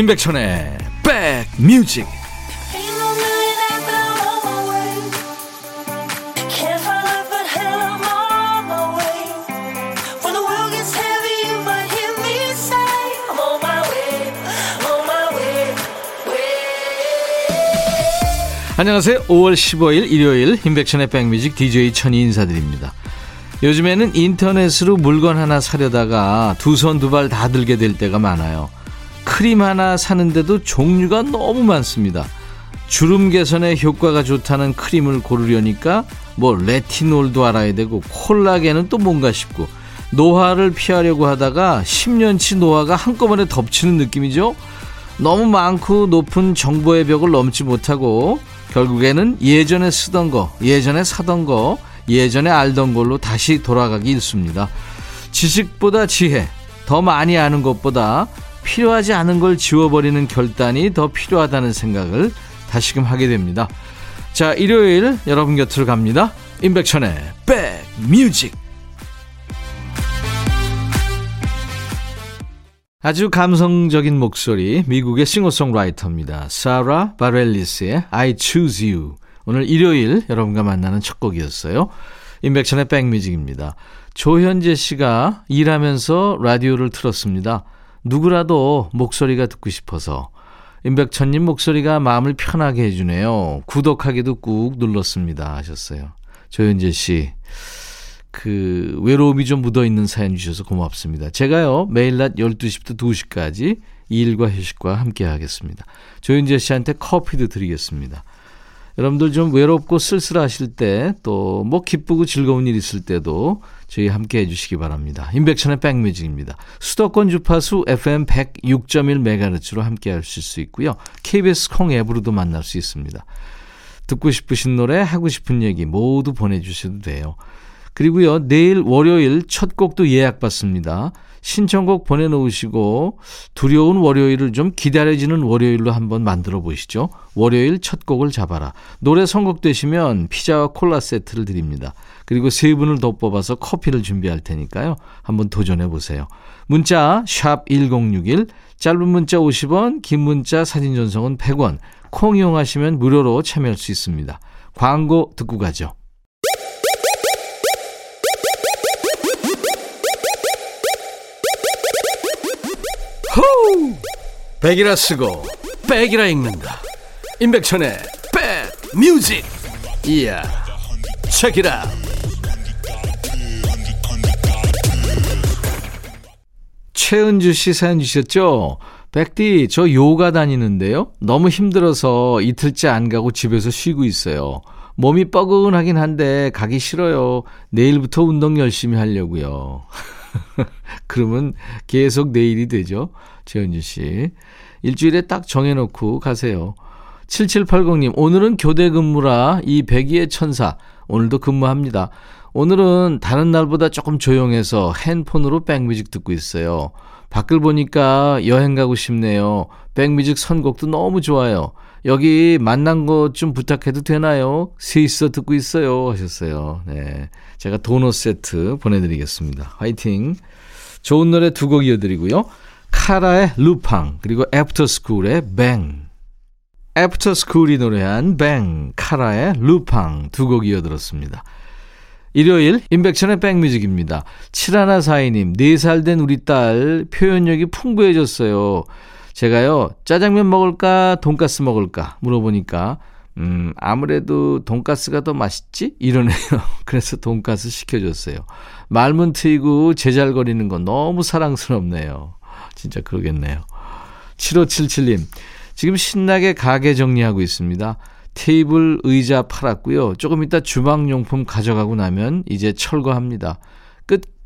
임백천의 백뮤직. 안녕하세요. 5월 15일 일요일 임백천의 백뮤직 DJ 천이 인사드립니다. 요즘에는 인터넷으로 물건 하나 사려다가 두 손 두 발 다 들게 될 때가 많아요 크림 하나 사는데도 종류가 너무 많습니다. 주름 개선에 효과가 좋다는 크림을 고르려니까 뭐 레티놀도 알아야 되고 콜라겐은 또 뭔가 싶고 노화를 피하려고 하다가 10년치 노화가 한꺼번에 덮치는 느낌이죠. 너무 많고 높은 정보의 벽을 넘지 못하고 결국에는 예전에 쓰던 거, 예전에 사던 거, 예전에 알던 걸로 다시 돌아가기 일쑤입니다. 지식보다 지혜, 더 많이 아는 것보다 필요하지 않은 걸 지워버리는 결단이 더 필요하다는 생각을 다시금 하게 됩니다. 자, 일요일 여러분 곁으로 갑니다. 임백천의 백뮤직. 아주 감성적인 목소리, 미국의 싱어송라이터입니다. 사라 바렐리스의 I Choose You. 오늘 일요일 여러분과 만나는 첫 곡이었어요. 임백천의 백뮤직입니다. 조현재 씨가 일하면서 라디오를 틀었습니다. 누구라도 목소리가 듣고 싶어서 임백천님 목소리가 마음을 편하게 해주네요. 구독하기도 꾹 눌렀습니다. 하셨어요. 조현재 씨. 그 외로움이 좀 묻어있는 사연 주셔서 고맙습니다. 제가요 매일 낮 12시부터 2시까지 일과 휴식과 함께 하겠습니다. 조현재 씨한테 커피도 드리겠습니다. 여러분들 좀 외롭고 쓸쓸하실 때 또 뭐 기쁘고 즐거운 일 있을 때도 저희 함께 해주시기 바랍니다. 인백천의 백뮤직입니다. 수도권 주파수 FM 106.1MHz로 함께 하실 수 있고요. KBS 콩 앱으로도 만날 수 있습니다. 듣고 싶으신 노래, 하고 싶은 얘기 모두 보내주셔도 돼요. 그리고요, 내일 월요일 첫 곡도 예약받습니다. 신청곡 보내놓으시고 두려운 월요일을 좀 기다려지는 월요일로 한번 만들어 보시죠. 월요일 첫 곡을 잡아라. 노래 선곡되시면 피자와 콜라 세트를 드립니다. 그리고 세 분을 더 뽑아서 커피를 준비할 테니까요. 한번 도전해 보세요. 문자 1061, 짧은 문자 50원, 긴 문자 사진 전송은 100원. 콩 이용하시면 무료로 참여할 수 있습니다. 광고 듣고 가죠. 백이라 쓰고 백이라 읽는다. 임백천의 백 뮤직. 이야. 책이라. 최은주 씨 사연 주셨죠? 백디, 저 요가 다니는데요. 너무 힘들어서 이틀째 안 가고 집에서 쉬고 있어요. 몸이 뻐근하긴 한데 가기 싫어요. 내일부터 운동 열심히 하려고요. 그러면 계속 내일이 되죠. 최은주 씨. 일주일에 딱 정해놓고 가세요. 7780님, 오늘은 교대 근무라 이 백이의 천사. 오늘도 근무합니다. 오늘은 다른 날보다 조금 조용해서 핸폰으로 백뮤직 듣고 있어요. 밖을 보니까 여행 가고 싶네요. 백뮤직 선곡도 너무 좋아요. 여기 만난 것 좀 부탁해도 되나요? 셋이서 듣고 있어요. 하셨어요. 네. 제가 도넛 세트 보내드리겠습니다. 화이팅. 좋은 노래 두 곡 이어드리고요. 카라의 루팡, 그리고 애프터스쿨의 뱅. 애프터스쿨이 노래한 뱅, 카라의 루팡 두 곡 이어드렸습니다. 일요일 임백천의 백뮤직입니다. 7142님 4살 된 우리 딸 표현력이 풍부해졌어요. 제가요 짜장면 먹을까 돈가스 먹을까 물어보니까 음 아무래도 돈가스가 더 맛있지 이러네요. 그래서 돈가스 시켜줬어요. 말문 트이고 제잘거리는 거 너무 사랑스럽네요. 진짜 그러겠네요. 7577님 지금 신나게 가게 정리하고 있습니다. 테이블 의자 팔았고요. 조금 이따 주방용품 가져가고 나면 이제 철거합니다.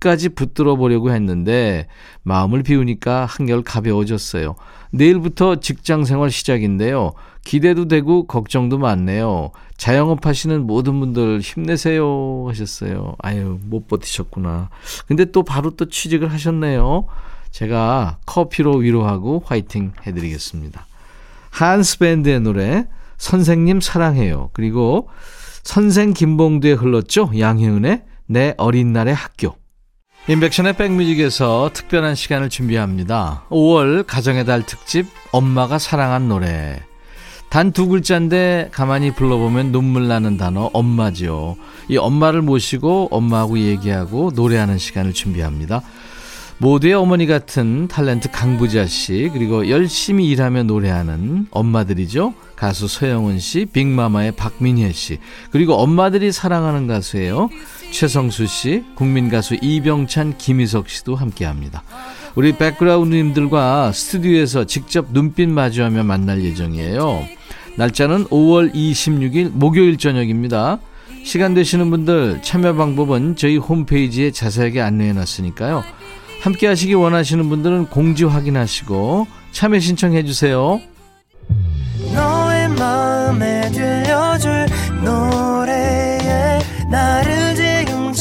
끝까지 붙들어 보려고 했는데 마음을 비우니까 한결 가벼워졌어요. 내일부터 직장 생활 시작인데요. 기대도 되고 걱정도 많네요. 자영업 하시는 모든 분들 힘내세요 하셨어요. 아유, 못 버티셨구나. 근데 또 바로 또 취직을 하셨네요. 제가 커피로 위로하고 화이팅 해드리겠습니다. 한스 밴드의 노래 선생님 사랑해요. 그리고 선생 김봉두에 흘렀죠. 양혜은의 내 어린 날의 학교. 인백션의 백뮤직에서 특별한 시간을 준비합니다. 5월 가정의 달 특집 엄마가 사랑한 노래. 단 두 글자인데 가만히 불러보면 눈물 나는 단어 엄마지요. 이 엄마를 모시고 엄마하고 얘기하고 노래하는 시간을 준비합니다. 모두의 어머니 같은 탤런트 강부자 씨 그리고 열심히 일하며 노래하는 엄마들이죠. 가수 서영은 씨, 빅마마의 박민혜 씨 그리고 엄마들이 사랑하는 가수예요. 최성수 씨, 국민 가수 이병찬, 김희석 씨도 함께합니다. 우리 백그라운드님들과 스튜디오에서 직접 눈빛 마주하며 만날 예정이에요. 날짜는 5월 26일 목요일 저녁입니다. 시간 되시는 분들 참여 방법은 저희 홈페이지에 자세하게 안내해 놨으니까요. 함께 하시기 원하시는 분들은 공지 확인하시고 참여 신청해 주세요. 나를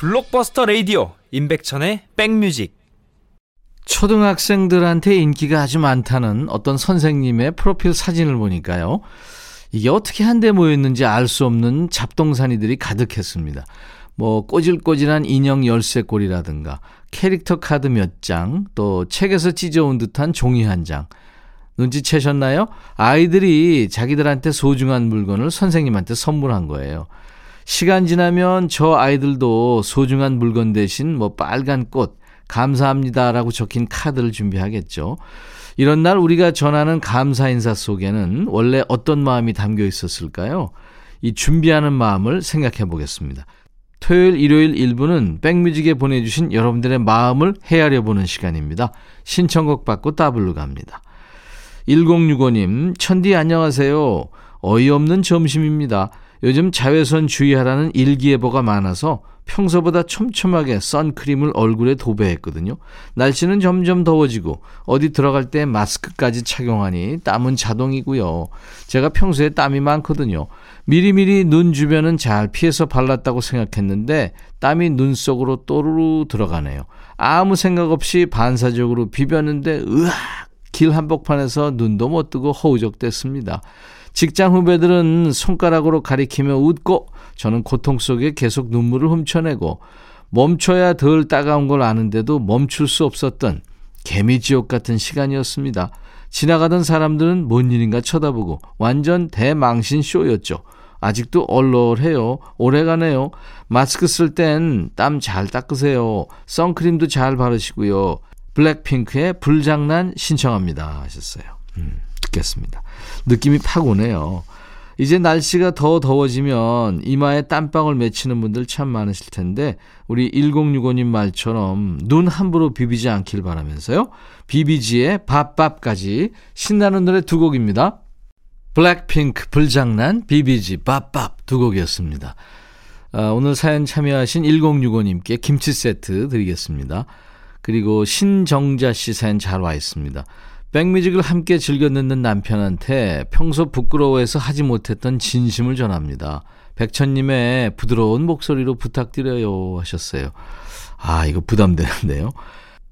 블록버스터 레이디오 임백천의 백뮤직 초등학생들한테 인기가 아주 많다는 어떤 선생님의 프로필 사진을 보니까요. 이게 어떻게 한데 모였는지 알 수 없는 잡동사니들이 가득했습니다. 뭐 꼬질꼬질한 인형 열쇠골이라든가 캐릭터 카드 몇 장, 또 책에서 찢어온 듯한 종이 한 장. 눈치채셨나요? 아이들이 자기들한테 소중한 물건을 선생님한테 선물한 거예요. 시간 지나면 저 아이들도 소중한 물건 대신 뭐 빨간 꽃, 감사합니다라고 적힌 카드를 준비하겠죠. 이런 날 우리가 전하는 감사 인사 속에는 원래 어떤 마음이 담겨 있었을까요? 이 준비하는 마음을 생각해 보겠습니다. 토요일, 일요일 일부는 백뮤직에 보내주신 여러분들의 마음을 헤아려 보는 시간입니다. 신청곡 받고 따블로 갑니다. 1065님, 천디 안녕하세요. 어이없는 점심입니다. 요즘 자외선 주의하라는 일기예보가 많아서 평소보다 촘촘하게 선크림을 얼굴에 도배했거든요. 날씨는 점점 더워지고 어디 들어갈 때 마스크까지 착용하니 땀은 자동이고요. 제가 평소에 땀이 많거든요. 미리미리 눈 주변은 잘 피해서 발랐다고 생각했는데 땀이 눈 속으로 또르르 들어가네요. 아무 생각 없이 반사적으로 비볐는데 으악 길 한복판에서 눈도 못 뜨고 허우적댔습니다. 직장 후배들은 손가락으로 가리키며 웃고 저는 고통 속에 계속 눈물을 훔쳐내고 멈춰야 덜 따가운 걸 아는데도 멈출 수 없었던 개미지옥 같은 시간이었습니다. 지나가던 사람들은 뭔 일인가 쳐다보고 완전 대망신 쇼였죠. 아직도 얼얼해요. 오래가네요. 마스크 쓸 땐 땀 잘 닦으세요. 선크림도 잘 바르시고요. 블랙핑크의 불장난 신청합니다. 하셨어요. 음, 듣겠습니다. 느낌이 팍 오네요. 이제 날씨가 더 더워지면 이마에 땀방울 맺히는 분들 참 많으실 텐데 우리 1065님 말처럼 눈 함부로 비비지 않길 바라면서요. 비비지의 밥밥까지 신나는 노래 두 곡입니다. 블랙핑크 불장난 비비지 밥밥 두 곡이었습니다. 아, 오늘 사연 참여하신 1065님께 김치 세트 드리겠습니다. 그리고 신정자 씨 사연 잘 와 있습니다. 백뮤직을 함께 즐겨 듣는 남편한테 평소 부끄러워해서 하지 못했던 진심을 전합니다. 백천님의 부드러운 목소리로 부탁드려요 하셨어요. 아, 이거 부담되는데요.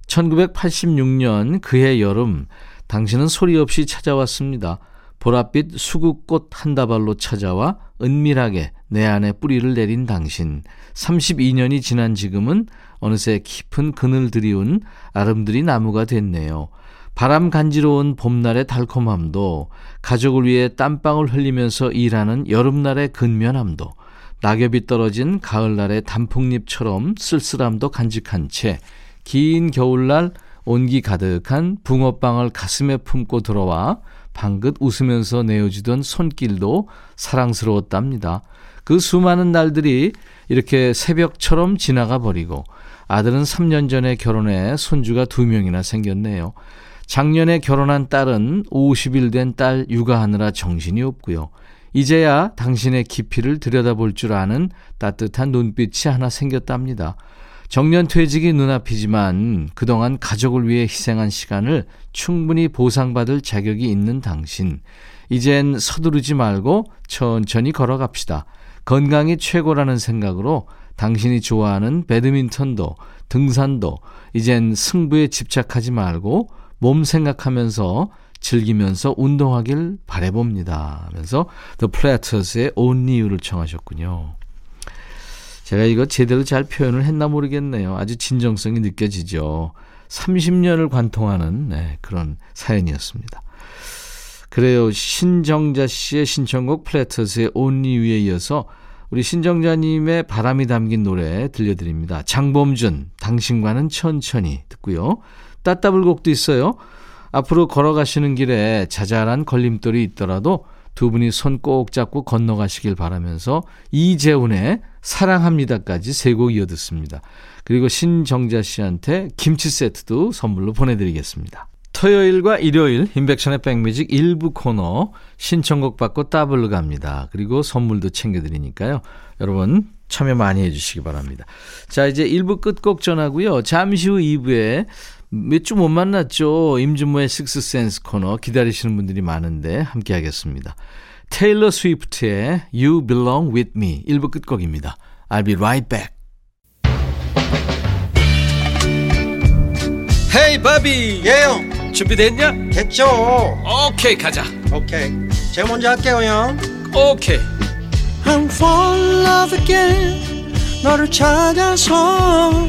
1986년 그해 여름, 당신은 소리 없이 찾아왔습니다. 보랏빛 수국꽃 한 다발로 찾아와 은밀하게 내 안에 뿌리를 내린 당신. 32년이 지난 지금은 어느새 깊은 그늘 들이운 아름드리 나무가 됐네요. 바람 간지러운 봄날의 달콤함도 가족을 위해 땀방울 흘리면서 일하는 여름날의 근면함도 낙엽이 떨어진 가을날의 단풍잎처럼 쓸쓸함도 간직한 채 긴 겨울날 온기 가득한 붕어빵을 가슴에 품고 들어와 방긋 웃으면서 내어주던 손길도 사랑스러웠답니다. 그 수많은 날들이 이렇게 새벽처럼 지나가 버리고 아들은 3년 전에 결혼해 손주가 두 명이나 생겼네요. 작년에 결혼한 딸은 50일 된 딸 육아하느라 정신이 없고요. 이제야 당신의 깊이를 들여다볼 줄 아는 따뜻한 눈빛이 하나 생겼답니다. 정년 퇴직이 눈앞이지만 그동안 가족을 위해 희생한 시간을 충분히 보상받을 자격이 있는 당신. 이젠 서두르지 말고 천천히 걸어갑시다. 건강이 최고라는 생각으로 당신이 좋아하는 배드민턴도 등산도 이젠 승부에 집착하지 말고 몸 생각하면서 즐기면서 운동하길 바래봅니다. 하면서 The Platters의 Only You를 청하셨군요. 제가 이거 제대로 잘 표현을 했나 모르겠네요. 아주 진정성이 느껴지죠. 30년을 관통하는 네, 그런 사연이었습니다. 그래요. 신정자 씨의 신청곡 플래터스의 Only You에 이어서 우리 신정자님의 바람이 담긴 노래 들려드립니다. 장범준, 당신과는 천천히 듣고요. 따따블곡도 있어요. 앞으로 걸어가시는 길에 자잘한 걸림돌이 있더라도 두 분이 손 꼭 잡고 건너가시길 바라면서 이재훈의 사랑합니다까지 세 곡 이어 듣습니다. 그리고 신정자 씨한테 김치 세트도 선물로 보내드리겠습니다. 토요일과 일요일 인백션의 백뮤직 일부 코너 신청곡 받고 따블로 갑니다. 그리고 선물도 챙겨드리니까요. 여러분 참여 많이 해주시기 바랍니다. 자 이제 1부 끝곡 전하고요. 잠시 후 2부에 몇 주 못 만났죠. 임준모의 식스센스 코너 기다리시는 분들이 많은데 함께 하겠습니다. 테일러 스위프트의 You Belong With Me 1부 끝곡입니다. I'll be right back. 헤이 바비 예영 준비됐냐? 됐죠 오케이 가자 오케이 제가 먼저 할게요 형 오케이 I'm fall in love again 너를 찾아서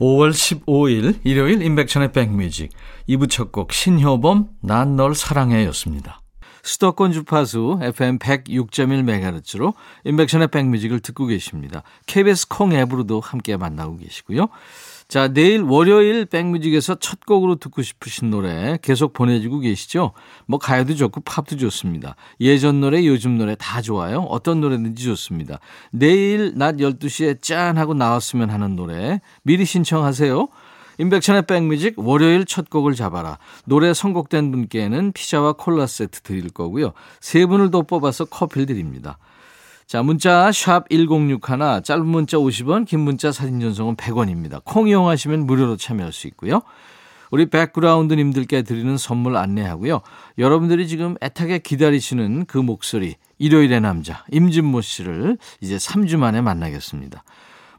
5월 15일 일요일 인백천의 백뮤직 2부 첫 곡 신효범 난 널 사랑해 였습니다. 수도권 주파수 FM 106.1MHz로 인백션의 백뮤직을 듣고 계십니다. KBS 콩 앱으로도 함께 만나고 계시고요. 자, 내일 월요일 백뮤직에서 첫 곡으로 듣고 싶으신 노래 계속 보내주고 계시죠? 뭐 가요도 좋고 팝도 좋습니다. 예전 노래, 요즘 노래 다 좋아요. 어떤 노래든지 좋습니다. 내일 낮 12시에 짠 하고 나왔으면 하는 노래 미리 신청하세요. 인백천의 백뮤직 월요일 첫 곡을 잡아라. 노래 선곡된 분께는 피자와 콜라 세트 드릴 거고요. 세 분을 더 뽑아서 커피를 드립니다. 자, 문자 샵 1061, 짧은 문자 50원, 긴 문자 사진 전송은 100원입니다. 콩 이용하시면 무료로 참여할 수 있고요. 우리 백그라운드님들께 드리는 선물 안내하고요. 여러분들이 지금 애타게 기다리시는 그 목소리, 일요일의 남자, 임진모 씨를 이제 3주 만에 만나겠습니다.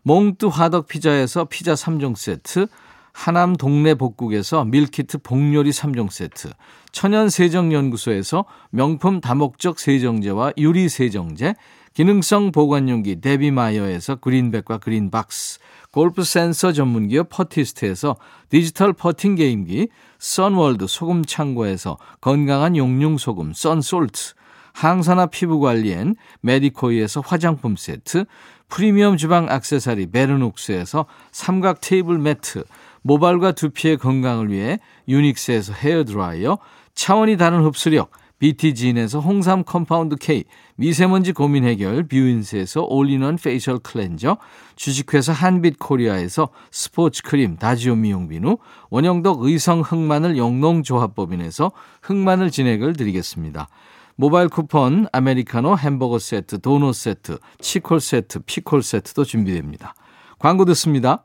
몽뚜 화덕 피자에서 피자 3종 세트, 하남 동네 복국에서 밀키트 복요리 3종 세트, 천연 세정연구소에서 명품 다목적 세정제와 유리 세정제, 기능성 보관용기 데비마이어에서 그린백과 그린박스, 골프 센서 전문기업 퍼티스트에서 디지털 퍼팅 게임기, 선월드 소금 창고에서 건강한 용융 소금 썬솔트, 항산화 피부 관리엔 메디코이에서 화장품 세트, 프리미엄 주방 악세사리 베르녹스에서 삼각 테이블 매트, 모발과 두피의 건강을 위해 유닉스에서 헤어드라이어, 차원이 다른 흡수력, BT진에서 홍삼 compound K, 미세먼지 고민 해결 뷰인스에서 올인원 facial cleanser, 주식회사 한빛코리아에서 스포츠 크림 다지오 미용비누, 원형덕 의성 흑마늘 영농조합법인에서 흑마늘 진행을 드리겠습니다. 모바일 쿠폰, 아메리카노 햄버거 세트, 도넛 세트, 치콜 세트, 피콜 세트도 준비됩니다. 광고 듣습니다.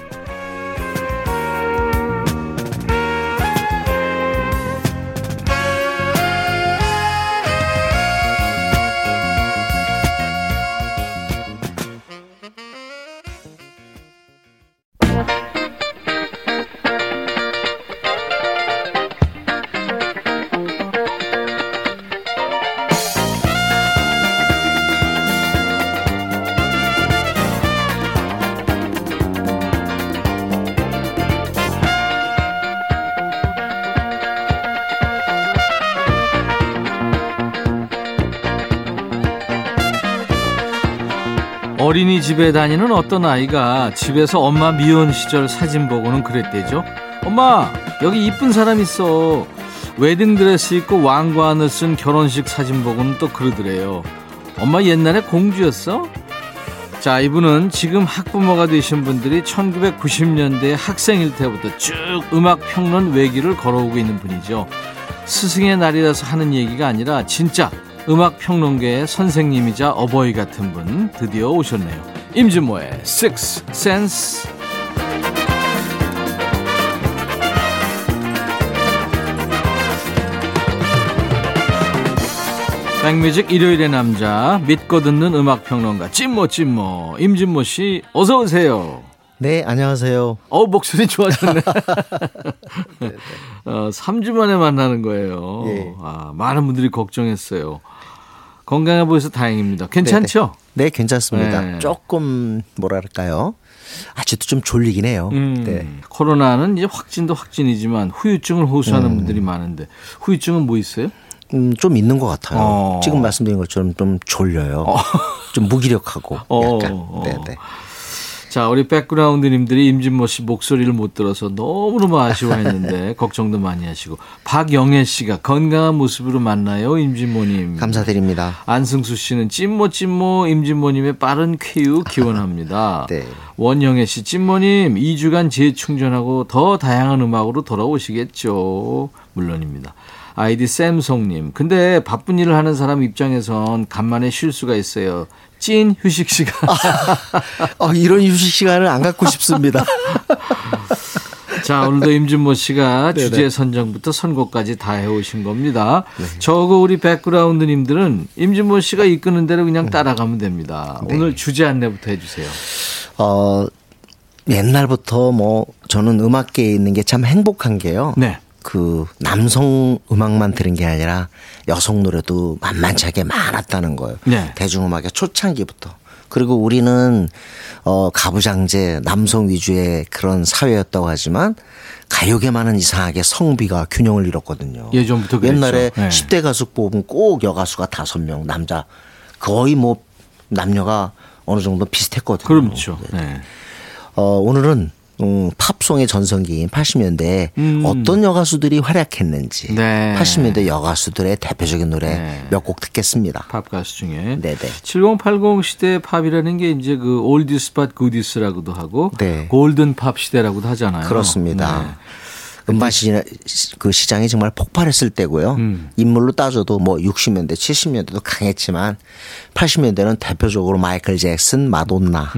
어린이집에 다니는 어떤 아이가 집에서 엄마 미혼 시절 사진 보고는 그랬대죠. 엄마, 여기 이쁜 사람 있어. 웨딩드레스 입고 왕관을 쓴 결혼식 사진 보고는 또 그러더래요. 엄마 옛날에 공주였어? 자, 이분은 지금 학부모가 되신 분들이 1990년대 학생일 때부터 쭉 음악 평론 외길을 걸어오고 있는 분이죠. 스승의 날이라서 하는 얘기가 아니라 진짜 음악 평론계의 선생님이자 어버이 같은 분 드디어 오셨네요. 임진모의 Six Sense. 백뮤직 일요일의 남자 믿고 듣는 음악 평론가 찐모 찐모 임진모 씨 어서 오세요. 네, 안녕하세요. 어 목소리 좋아졌네. 어, 3주 만에 만나는 거예요. 예. 아, 많은 분들이 걱정했어요. 건강해 보여서 다행입니다. 괜찮죠? 네, 괜찮습니다. 네. 조금 뭐랄까요? 아직도 좀 졸리긴 해요. 음, 네. 코로나는 이제 확진도 확진이지만 후유증을 호소하는 음. 분들이 많은데 후유증은 뭐 있어요? 음, 좀 있는 것 같아요. 어. 지금 말씀드린 것처럼 좀 졸려요. 좀 무기력하고 어, 약간. 어. 네, 네. 자, 우리 백그라운드님들이 임진모 씨 목소리를 못 들어서 너무너무 아쉬워했는데 걱정도 많이 하시고 박영애 씨가 건강한 모습으로 만나요, 임진모님. 감사드립니다. 안승수 씨는 찐모 찐모 임진모님의 빠른 쾌유 기원합니다. 네. 원영애 씨 찐모님 2주간 재충전하고 더 다양한 음악으로 돌아오시겠죠. 물론입니다. 아이디 샘송님. 근데 바쁜 일을 하는 사람 입장에선 간만에 쉴 수가 있어요. 찐 휴식 시간. 어, 이런 휴식 시간을 안 갖고 싶습니다. 자, 오늘도 임준모 씨가 네네. 주제 선정부터 선곡까지 다 해오신 겁니다. 네. 저거 우리 백그라운드님들은 임준모 씨가 이끄는 대로 그냥 따라가면 됩니다. 네. 오늘 주제 안내부터 해주세요. 어, 옛날부터 뭐 저는 음악계에 있는 게 참 행복한 게요. 네. 그 남성 음악만 들은 게 아니라 여성 노래도 만만치하게 많았다는 거예요. 네. 대중음악의 초창기부터. 그리고 우리는 어 가부장제 남성 위주의 그런 사회였다고 하지만 가요계만은 이상하게 성비가 균형을 잃었거든요. 예전부터 그랬죠. 옛날에 네. 10대 가수 뽑으면 꼭 여가수가 다섯 명 남자 거의 뭐 남녀가 어느 정도 비슷했거든요. 그렇죠. 네. 어, 오늘은 음, 팝송의 전성기인 80년대에 음. 어떤 여가수들이 활약했는지 네. 80년대 여가수들의 대표적인 노래 네. 몇곡 듣겠습니다. 팝 가수 중에 네네. 7080 시대 팝이라는 게 이제 그 Oldies but Goodies라고도 하고 네. golden pop 시대라고도 하잖아요. 그렇습니다. 네. 음반 시, 그 시장이 정말 폭발했을 때고요. 음. 인물로 따져도 뭐 60년대, 70년대도 강했지만 80년대는 대표적으로 마이클 잭슨, 마돈나,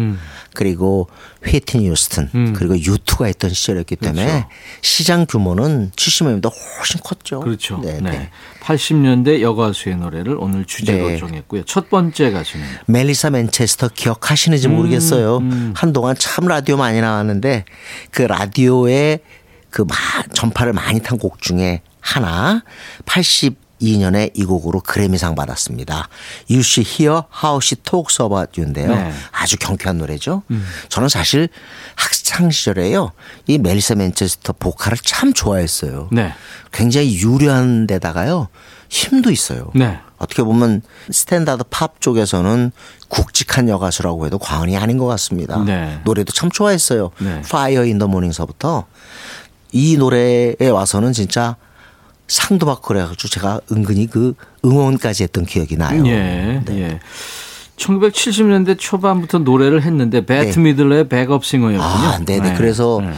그리고 휘트니 휴스턴, 음. 그리고 U2가 있던 시절이었기 때문에 그렇죠. 시장 규모는 70년대보다 훨씬 컸죠. 그렇죠. 네, 네. 네. 80년대 여가수의 노래를 오늘 주제로 네. 정했고요. 첫 번째 가수는 멜리사 맨체스터 기억하시는지 음, 모르겠어요. 한동안 참 라디오 많이 나왔는데 그 라디오에 그 마, 전파를 많이 탄 곡 중에 하나 82년에 이 곡으로 그래미상 받았습니다. You Should Hear How She Talks About You인데요. 네. 음. 아주 경쾌한 노래죠. 저는 사실 학창 시절에요. 이 멜리사 맨체스터 보컬을 참 좋아했어요. 네. 굉장히 유려한 데다가요. 힘도 있어요. 네. 어떻게 보면 standard pop 쪽에서는 굵직한 여가수라고 해도 과언이 아닌 것 같습니다. 네. 노래도 참 좋아했어요. 네. Fire in the Morning서부터 이 노래에 와서는 진짜 상도 받고 그래가지고 제가 은근히 그 응원까지 했던 기억이 나요. 예. 네. 예. 1970년대 초반부터 노래를 했는데 베트 네. 미들러의 backup singer였군요. 아, 네네. 그래서 네.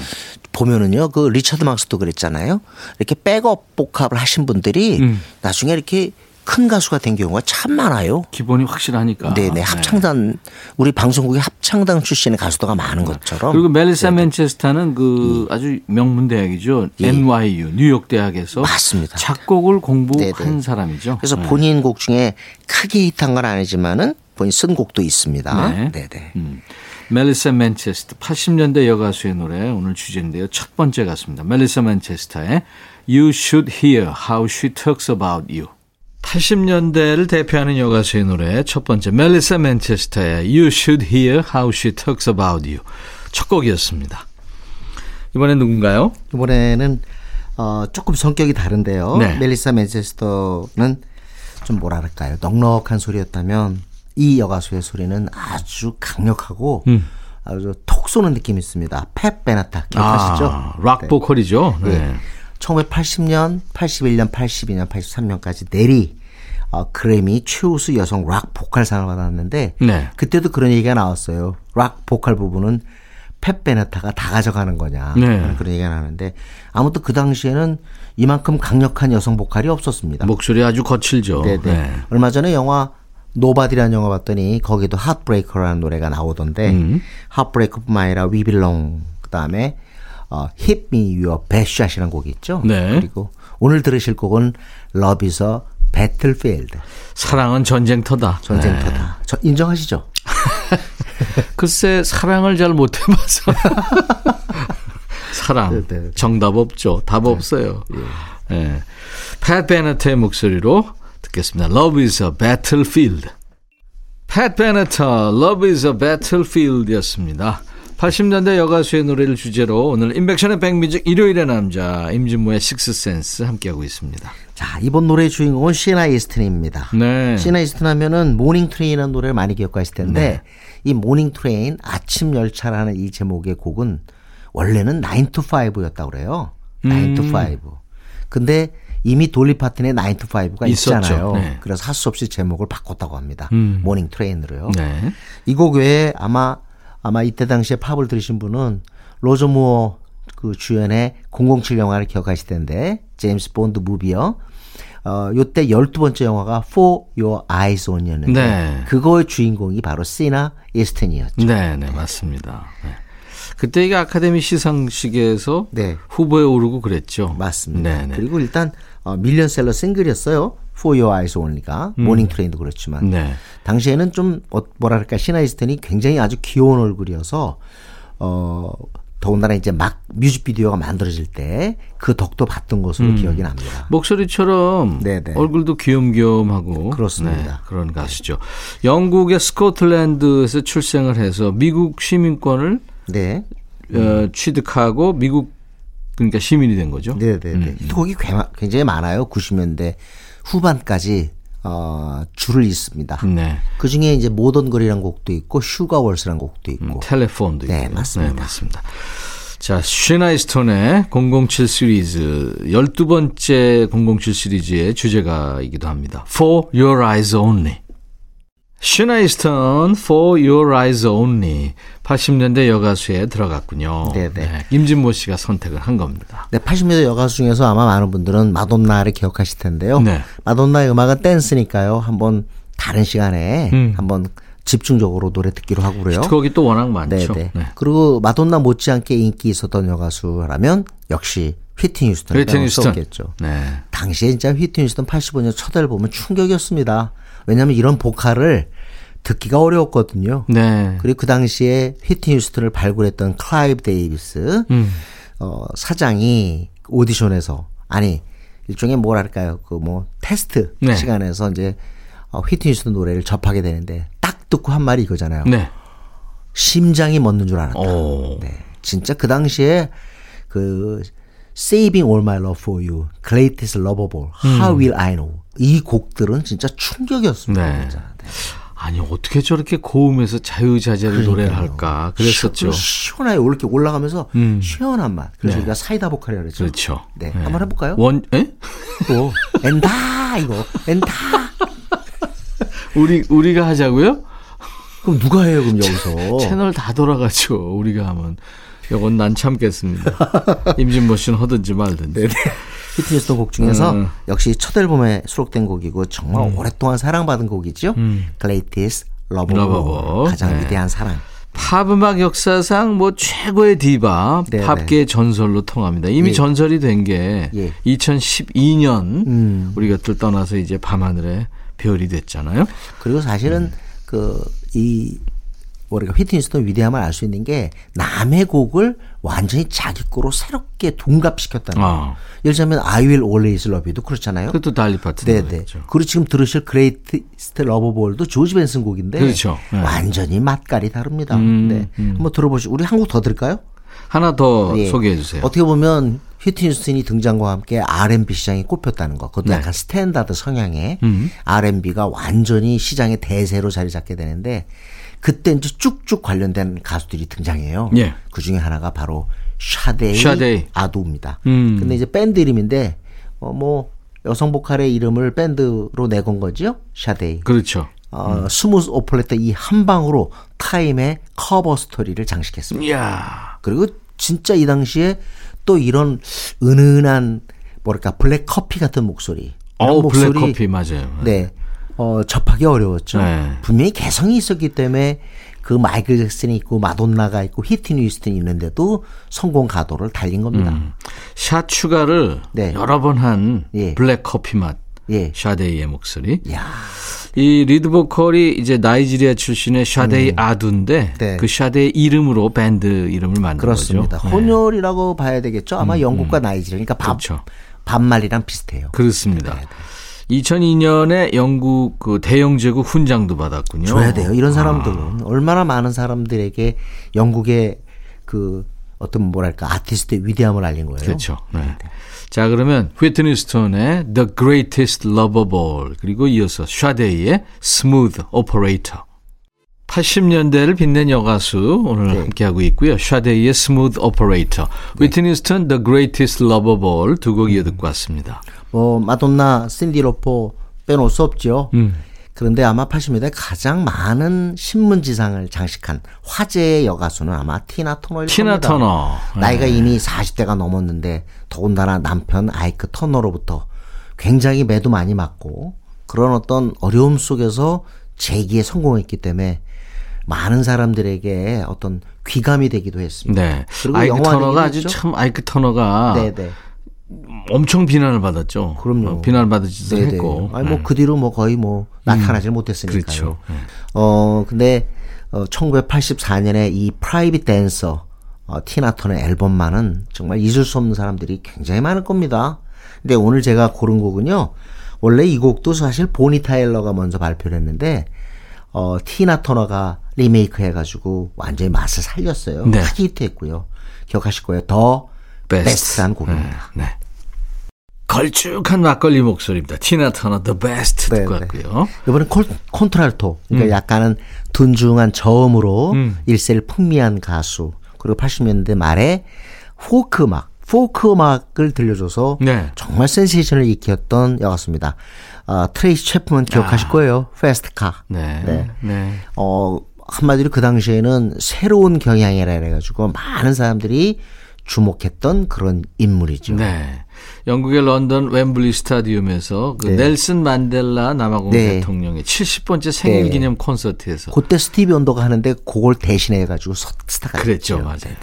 보면은요, 그 리처드 막스도 그랬잖아요. 이렇게 backup vocal을 하신 분들이 음. 나중에 이렇게 큰 가수가 된 경우가 참 많아요. 기본이 확실하니까. 네네 합창단 우리 방송국의 합창단 출신의 가수도가 많은 것처럼 그리고 멜리사 맨체스터는 그 아주 명문 대학이죠. 예. NYU 뉴욕 대학에서 맞습니다. 작곡을 공부한 네네. 사람이죠. 그래서 네. 본인 곡 중에 크게 히트한 건 아니지만은 본인 쓴 곡도 있습니다. 네. 네네. 음. 멜리사 맨체스터 80년대 여가수의 노래 오늘 주제인데요. 첫 번째 가수입니다. 멜리사 맨체스터의 You Should Hear How She Talks About You. 80년대를 대표하는 여가수의 노래 첫 번째 멜리사 맨체스터의 You Should Hear How She Talks About You 첫 곡이었습니다. 이번엔 누군가요? 이번에는 어, 조금 성격이 다른데요. 네. 멜리사 맨체스터는 좀 뭐랄까요 넉넉한 소리였다면 이 여가수의 소리는 아주 강력하고 음. 아주 톡 쏘는 느낌이 있습니다. 팻 베나타 기억하시죠? 아, 락 보컬이죠. 네. 네. 1980년, 81년, 82년, 83년까지 내리 어, 그래미 최우수 여성 락 보컬상을 받았는데 네. 그때도 그런 얘기가 나왔어요. 락 보컬 부분은 팻 베네타가 다 가져가는 거냐 네. 그런 얘기가 나는데 아무튼 그 당시에는 이만큼 강력한 여성 보컬이 없었습니다. 목소리 아주 거칠죠. 네네. 네. 얼마 전에 영화 노바디라는 영화 봤더니 거기도 Heartbreaker라는 노래가 나오던데 음. Heartbreaker뿐만 아니라 We Belong 그다음에 어, Hit Me Your Best Shot이라는 곡이 있죠. 네. 그리고 오늘 들으실 곡은 Love is a Battlefield 사랑은 전쟁터다. 네. 전쟁터다. 저 인정하시죠? 글쎄 사랑을 잘 못 해봐서 사랑 네, 네. 정답 없죠. 답 없어요. 예. 팻 베네트의 목소리로 듣겠습니다. Love is a battlefield. 팻 베네트 Love is a battlefield였습니다. 80년대 여가수의 노래를 주제로 오늘 인백션의 백뮤직 일요일의 남자 임진모의 식스센스 함께하고 있습니다. 자 이번 노래의 주인공은 시나 이스튼입니다. 네. 시나 이스튼 하면은 Morning Train이라는 노래를 많이 기억하실 텐데 네. 이 Morning Train 아침 열차라는 이 제목의 곡은 원래는 9 to 5였다고 그래요. 9 음. to 5. 근데 이미 돌리 파튼의 9 to 5가 있었죠. 있잖아요. 네. 그래서 할 수 없이 제목을 바꿨다고 합니다. 음. Morning Train으로요. 네. 이곡 외에 아마 아마 이때 당시에 팝을 들으신 분은 로저 무어 그 주연의 007 영화를 기억하실 텐데 제임스 본드 movie요. 어 요때 12번째 영화가 For Your Eyes Only였는데 네. 그거의 주인공이 바로 시나 이스튼이었죠. 네, 네, 맞습니다. 네. 그때 이게 아카데미 시상식에서 네. 후보에 오르고 그랬죠. 맞습니다. 네, 네. 그리고 일단 어, 밀리언셀러 싱글이었어요. For Your Eyes Only가 Morning Train도 그렇지만 네. 당시에는 좀 어, 뭐랄까 시나 이스튼이 굉장히 아주 귀여운 얼굴이어서 어 더군다나 이제 막 뮤직비디오가 만들어질 때 그 덕도 받던 것으로 음. 기억이 납니다. 목소리처럼 네네. 얼굴도 귀염귀염하고 그렇습니다. 네, 그런 가수죠. 영국의 스코틀랜드에서 출생을 해서 미국 시민권을 네, 어, 취득하고 미국 그러니까 시민이 된 거죠. 네, 네, 네. 이 곡이 굉장히 많아요. 90년대 후반까지 어, 줄을 잇습니다. 네. 그 중에 이제 Modern Girl이라는 곡도 있고 Sugar Walls라는 곡도 있고 Telefone도 네, 있고요. 맞습니다. 네, 맞습니다. 자, 시나 이스튼의 007 시리즈 12번째 007 시리즈의 주제가이기도 합니다. For Your Eyes Only. 시나 이스튼 For Your Eyes Only 80년대 여가수에 들어갔군요. 네네. 임진모 씨가 선택을 한 겁니다. 네, 80년대 여가수 중에서 아마 많은 분들은 마돈나를 기억하실 텐데요. 네. 마돈나의 음악은 댄스니까요. 한번 다른 시간에 음. 한번 집중적으로 노래 듣기로 하고 그래요. 거기 또 워낙 많죠. 네네. 네. 그리고 마돈나 못지않게 인기 있었던 여가수라면 역시 휘트니 휴스턴 휘트니 빼놓을 수 휴스턴. 없겠죠. 네. 당시에 진짜 휘트니 휴스턴 85년 첫 앨범은 충격이었습니다. 왜냐하면 이런 보컬을 듣기가 어려웠거든요. 네. 그리고 그 당시에 휘트니 휴스턴을 발굴했던 클라이브 데이비스 음. 어, 사장이 오디션에서 아니 일종의 뭐랄까요 그 뭐 테스트 네. 시간에서 이제 어, 휘트니 휴스턴 노래를 접하게 되는데 딱 듣고 한 말이 이거잖아요. 네. 심장이 멎는 줄 알았다. 오. 네. 진짜 그 당시에 그 Saving All My Love For You, Greatest Love of All, How Will I Know 이 곡들은 진짜 충격이었습니다. 네. 진짜. 네. 아니 어떻게 저렇게 고음에서 자유자재로 노래를 할까 그랬었죠. 시- 시원해요. 이렇게 올라가면서 음. 시원한 맛. 그래서 네. 우리가 사이다 보컬이라고 그랬죠. 그렇죠. 네. 한번 해볼까요? 원, 에? 또 엔다 이거 엔다. 우리 우리가 하자고요? 그럼 누가 해요? 그럼 여기서 채널 다 돌아가죠. 우리가 하면 이건 난 참겠습니다. 임진모 씨는 하든지 말든지. 히트니스턴 곡 중에서 음. 역시 첫 앨범에 수록된 곡이고 정말 오랫동안 사랑받은 곡이죠. 음. All. All. 가장 네. 위대한 사랑. 팝 음악 역사상 뭐 최고의 디바, 네, 팝계의 전설로 통합니다. 이미 예. 전설이 된게 예. 2012년 음. 우리 곁을 떠나서 이제 밤하늘의 별이 됐잖아요. 그리고 사실은 음. 그이 우리가 휘트니스턴 위대함을 알 수 있는 게 남의 곡을 완전히 자기 거로 새롭게 둔갑시켰다는 거. 아, 예를 들자면 I Will Always Love You도 그렇잖아요. 그것도 달리 파트 네네. 그리고 지금 들으실 Greatest Love of All도 조지 벤슨 곡인데 그렇죠. 네. 완전히 맛깔이 다릅니다. 음, 네. 음. 한번 들어보시죠. 우리 한곡더 들을까요? 하나 더 예. 소개해 주세요. 어떻게 보면 휘트니 휴스턴이 등장과 함께 R&B 시장이 꽃폈다는 것. 그것도 네. 약간 standard 성향의 음. R&B가 완전히 시장의 대세로 자리 잡게 되는데 그때 이제 쭉쭉 관련된 가수들이 등장해요. 예. 그 중에 하나가 바로 샤데이, 샤데이. 아두입니다. 음. 근데 이제 밴드 이름인데 어 뭐 여성 보컬의 이름을 밴드로 내건 거죠. 샤데이. 그렇죠. 어, Smooth Operator 이 한 방으로 타임의 커버 스토리를 장식했습니다. 이야. 그리고 진짜 이 당시에 또 이런 은은한 뭐랄까 블랙 커피 같은 목소리. 어, 블랙 커피 맞아요. 네. 어, 접하기 어려웠죠. 네. 분명히 개성이 있었기 때문에 그 마이클 잭슨이 있고 마돈나가 있고 휘트니 휴스턴이 있는데도 성공 가도를 달린 겁니다. 음. 샷 추가를 네. 여러 번한 예. 블랙 커피 맛. 예. 샤데이의 목소리. 야. 이 리드 보컬이 이제 나이지리아 출신의 샤데이 아두인데 네. 그 샤데이 이름으로 밴드 이름을 만든 그렇습니다. 거죠. 네. 혼혈이라고 봐야 되겠죠. 아마 영국과 나이지리아. 그러니까 반, 그렇죠. 밥 말리랑 비슷해요. 그렇습니다. 네, 2002년에 영국 그 대영 제국 훈장도 받았군요. 줘야 돼요. 이런 아. 사람들은 얼마나 많은 사람들에게 영국의 그 어떤 뭐랄까 아티스트의 위대함을 알린 거예요. 그렇죠. 네. 자 그러면 휘트니 휴스턴의 The Greatest Love of All 그리고 이어서 샤데이의 Smooth Operator 80년대를 빛낸 여가수 오늘 네. 함께하고 있고요. 샤데이의 Smooth Operator, 휘트니 휴스턴 The Greatest Love of All 두 곡 이어 듣고 왔습니다. 뭐 마돈나, 신디 로퍼 빼놓을 수 없죠. 음. 그런데 아마 80년대 가장 많은 신문지상을 장식한 화제의 여가수는 아마 티나 터너일 티나 겁니다. 터너. 나이가 이미 40대가 넘었는데 더군다나 남편 아이크 터너로부터 굉장히 매도 많이 맞고 그런 어떤 어려움 속에서 재기에 성공했기 때문에 많은 사람들에게 어떤 귀감이 되기도 했습니다. 네. 그리고 아이크 터너가 아주. 참 아이크 터너가 네네. 엄청 비난을 받았죠. 그럼요. 어, 비난을 받으지도 네네. 했고. 아니 뭐 네. 그 뒤로 뭐 거의 뭐 나타나질 못했으니까요. 그렇죠. 네. 어 근데 어 1984년에 이 Private Dancer 어, 티나 터너 앨범만은 정말 잊을 수 없는 사람들이 굉장히 많을 겁니다. 근데 오늘 제가 고른 곡은요. 원래 이 곡도 사실 보니 타일러가 먼저 발표를 했는데 어 티나 터너가 리메이크 해가지고 완전히 맛을 살렸어요. 네. 크게 히트했고요. 기억하실 거예요. The Best. Best한 곡입니다. 네. 네. 걸쭉한 막걸리 목소리입니다. 티나 터너 The Best 네, 듣고 네. 왔고요. 이번엔 콜, 콘트랄토. 그러니까 약간은 둔중한 저음으로 음. 일세를 풍미한 가수. 그리고 80년대 말에 포크 음악, 포크 음악을 들려줘서 네. 정말 센세이션을 일으켰던 여가수입니다. 어, 트레이시 채프먼 기억하실 아. 거예요. Fast Car. 네. 네. 네. 어, 한마디로 그 당시에는 새로운 경향이라 해가지고 많은 사람들이 주목했던 그런 인물이죠. 네. 영국의 런던 웸블리 스타디움에서 그 네. 넬슨 만델라 남아공 네. 대통령의 70번째 생일 네. 기념 콘서트에서 그때 스티비 원더가 하는데 그걸 대신해 가지고 서- 스타가 그랬죠. 됐죠. 맞아요.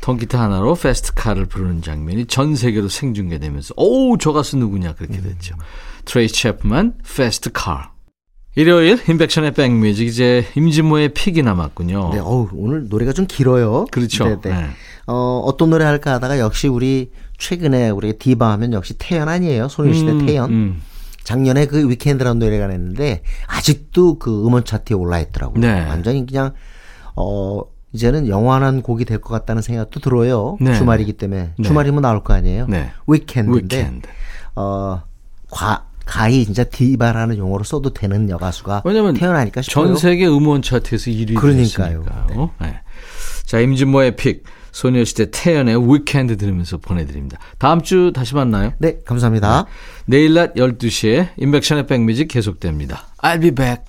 통기타 하나로 Fast Car를 부르는 장면이 전 세계로 생중계되면서 오우 저 가수 누구냐 그렇게 됐죠. 트레이시 채프만 Fast Car. 일요일 인백션의 백뮤직 이제 임진모의 pick이 남았군요. 네, 어우, 오늘 노래가 좀 길어요. 그렇죠. 네, 네. 네. 어, 어떤 노래 할까 하다가 역시 우리 최근에 우리 디바 하면 역시 태연 아니에요. 소녀시대 음, 태연. 음. 작년에 그 Weekend라는 노래가 냈는데 아직도 그 음원 차트에 올라 있더라고요. 네. 완전히 그냥 어 이제는 영원한 곡이 될 것 같다는 생각도 들어요. 네. 주말이기 때문에 네. 주말이면 나올 거 아니에요. 네. Weekend인데 Weekend. 어 과, 가히 진짜 디바라는 용어로 써도 되는 여가수가 왜냐면 태연 아닐까 싶어요. 전 세계 음원 차트에서 1위를 그러니까요. 했으니까요. 네. 자, 임진모의 pick 소녀시대 태연의 Weekend 들으면서 보내드립니다. 다음 주 다시 만나요. 네, 감사합니다. 내일 낮 12시에 인백션의 백뮤직 계속됩니다. I'll be back.